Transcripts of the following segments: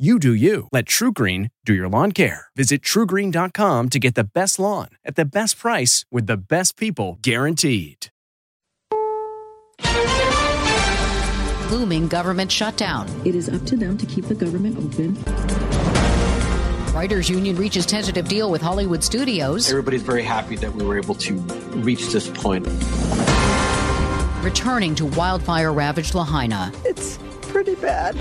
You do you. Let TrueGreen do your lawn care. Visit truegreen.com to get the best lawn at the best price with the best people guaranteed. Looming government shutdown. It is up to them to keep the government open. Writers Union reaches tentative deal with Hollywood studios. Everybody's very happy that we were able to reach this point. Returning to wildfire ravaged Lahaina. It's pretty bad.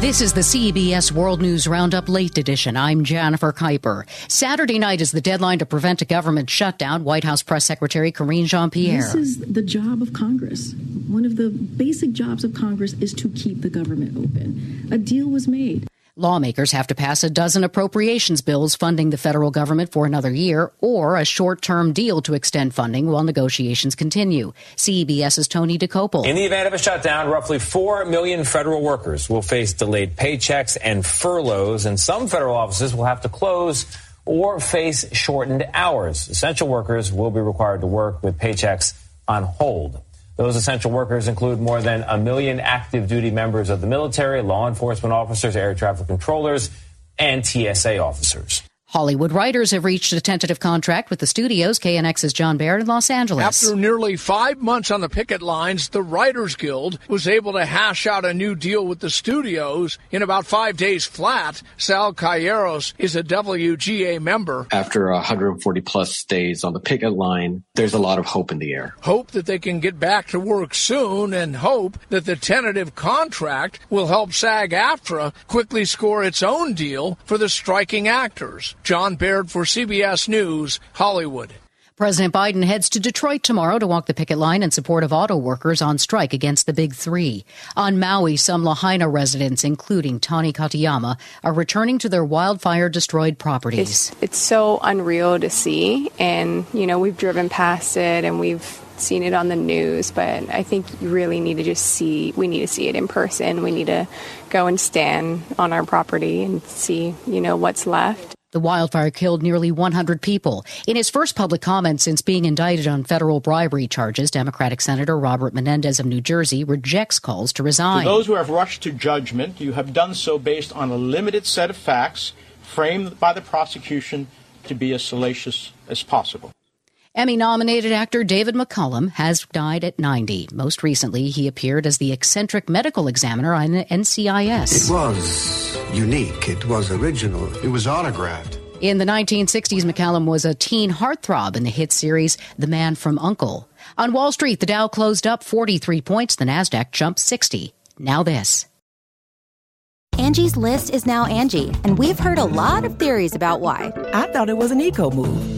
This is the CBS World News Roundup Late Edition. I'm Jennifer Keiper. Saturday night is the deadline to prevent a government shutdown. White House Press Secretary Karine Jean Pierre. This is the job of Congress. One of the basic jobs of Congress is to keep the government open. A deal was made. Lawmakers have to pass a dozen appropriations bills funding the federal government for another year or a short term deal to extend funding while negotiations continue. CBS's Tony Dokoupil. In the event of a shutdown, roughly 4 million federal workers will face delayed paychecks and furloughs, and some federal offices will have to close or face shortened hours. Essential workers will be required to work with paychecks on hold. Those essential workers include more than a million active duty members of the military, law enforcement officers, air traffic controllers, and TSA officers. Hollywood writers have reached a tentative contract with the studios. KNX's John Baird in Los Angeles. After nearly five months on the picket lines, the Writers Guild was able to hash out a new deal with the studios in about five days flat. Sal Calleros is a WGA member. After 140 plus days on the picket line, there's a lot of hope in the air. Hope that they can get back to work soon and hope that the tentative contract will help SAG AFTRA quickly score its own deal for the striking actors. John Baird for CBS News, Hollywood. President Biden heads to Detroit tomorrow to walk the picket line in support of auto workers on strike against the Big Three. On Maui, some Lahaina residents, including Tani Katayama, are returning to their wildfire destroyed properties. It's, it's so unreal to see. And, you know, we've driven past it and we've seen it on the news, but I think you really need to just see, we need to see it in person. We need to go and stand on our property and see, you know, what's left. The wildfire killed nearly 100 people. In his first public comment since being indicted on federal bribery charges, Democratic Senator Robert Menendez of New Jersey rejects calls to resign. To those who have rushed to judgment, you have done so based on a limited set of facts framed by the prosecution to be as salacious as possible. Emmy nominated actor David McCallum has died at 90. Most recently, he appeared as the eccentric medical examiner on NCIS. It was unique, it was original, it was autographed. In the 1960s, McCallum was a teen heartthrob in the hit series The Man from Uncle. On Wall Street, the Dow closed up 43 points, the Nasdaq jumped 60. Now this. Angie's list is now Angie, and we've heard a lot of theories about why. I thought it was an eco move.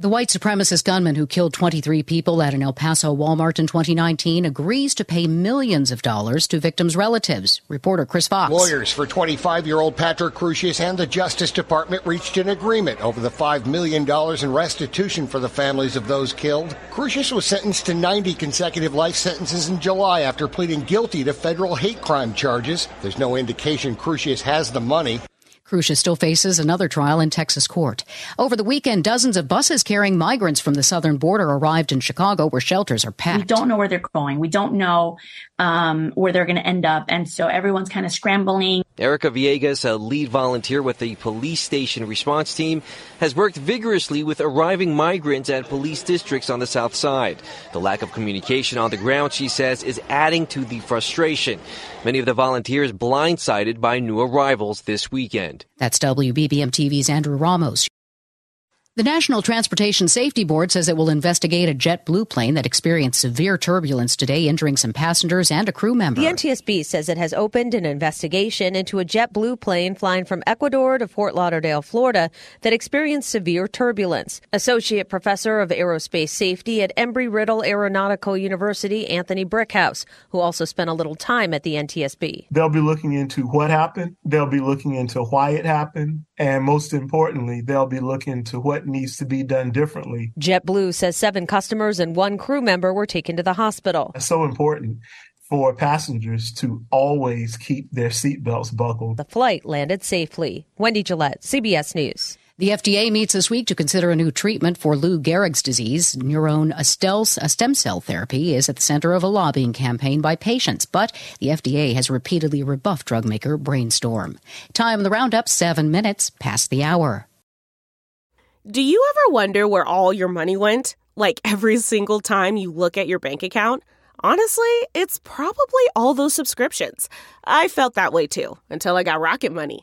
The white supremacist gunman who killed 23 people at an El Paso Walmart in 2019 agrees to pay millions of dollars to victims' relatives. Reporter Chris Fox. Lawyers for 25 year old Patrick Crusius and the Justice Department reached an agreement over the $5 million in restitution for the families of those killed. Crusius was sentenced to 90 consecutive life sentences in July after pleading guilty to federal hate crime charges. There's no indication Crusius has the money. Crusius still faces another trial in Texas court. Over the weekend, dozens of buses carrying migrants from the southern border arrived in Chicago where shelters are packed. We don't know where they're going. We don't know um, where they're going to end up. And so everyone's kind of scrambling. Erica Villegas, a lead volunteer with the police station response team, has worked vigorously with arriving migrants at police districts on the south side. The lack of communication on the ground, she says, is adding to the frustration. Many of the volunteers blindsided by new arrivals this weekend. That's WBBM TV's Andrew Ramos. The National Transportation Safety Board says it will investigate a JetBlue plane that experienced severe turbulence today, injuring some passengers and a crew member. The NTSB says it has opened an investigation into a JetBlue plane flying from Ecuador to Fort Lauderdale, Florida, that experienced severe turbulence. Associate Professor of Aerospace Safety at Embry-Riddle Aeronautical University, Anthony Brickhouse, who also spent a little time at the NTSB. They'll be looking into what happened. They'll be looking into why it happened. And most importantly, they'll be looking to what needs to be done differently. JetBlue says seven customers and one crew member were taken to the hospital. It's so important for passengers to always keep their seatbelts buckled. The flight landed safely. Wendy Gillette, CBS News. The FDA meets this week to consider a new treatment for Lou Gehrig's disease. NurOwn a stem cell therapy is at the center of a lobbying campaign by patients, but the FDA has repeatedly rebuffed drug maker Brainstorm. Time the roundup, seven minutes past the hour. Do you ever wonder where all your money went? Like every single time you look at your bank account? Honestly, it's probably all those subscriptions. I felt that way too until I got Rocket Money.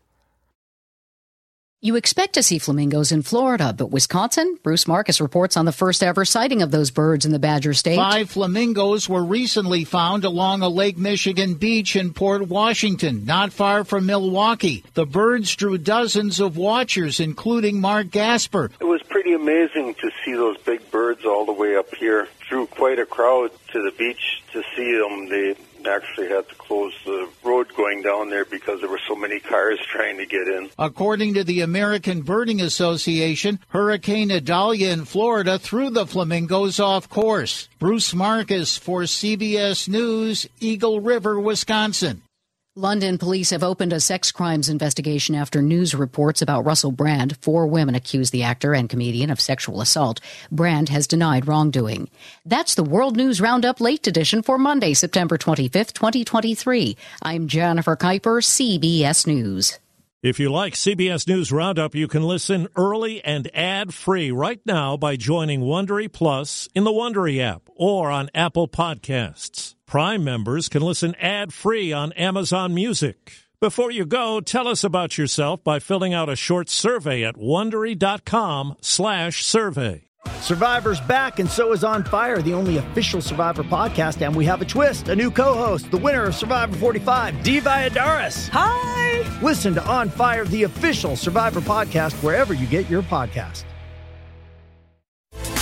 You expect to see flamingos in Florida, but Wisconsin? Bruce Marcus reports on the first ever sighting of those birds in the Badger State. Five flamingos were recently found along a Lake Michigan beach in Port Washington, not far from Milwaukee. The birds drew dozens of watchers, including Mark Gasper. It was pretty amazing to see those big birds all the way up here. Drew quite a crowd to the beach to see them. They actually had to close the road going down there because there were so many cars trying to get in. According to the American Birding Association, Hurricane Idalia in Florida threw the flamingos off course. Bruce Marcus for CBS News, Eagle River, Wisconsin. London police have opened a sex crimes investigation after news reports about Russell Brand. Four women accused the actor and comedian of sexual assault. Brand has denied wrongdoing. That's the World News Roundup Late Edition for Monday, September 25th, 2023. I'm Jennifer Keiper, CBS News. If you like CBS News Roundup, you can listen early and ad-free right now by joining Wondery Plus in the Wondery app or on Apple Podcasts. Prime members can listen ad-free on Amazon Music. Before you go, tell us about yourself by filling out a short survey at wondery.com/survey. Survivor's back, and so is On Fire, the only official Survivor podcast. And we have a twist a new co host, the winner of Survivor 45, Dee Valladares. Hi! Listen to On Fire, the official Survivor podcast, wherever you get your podcast.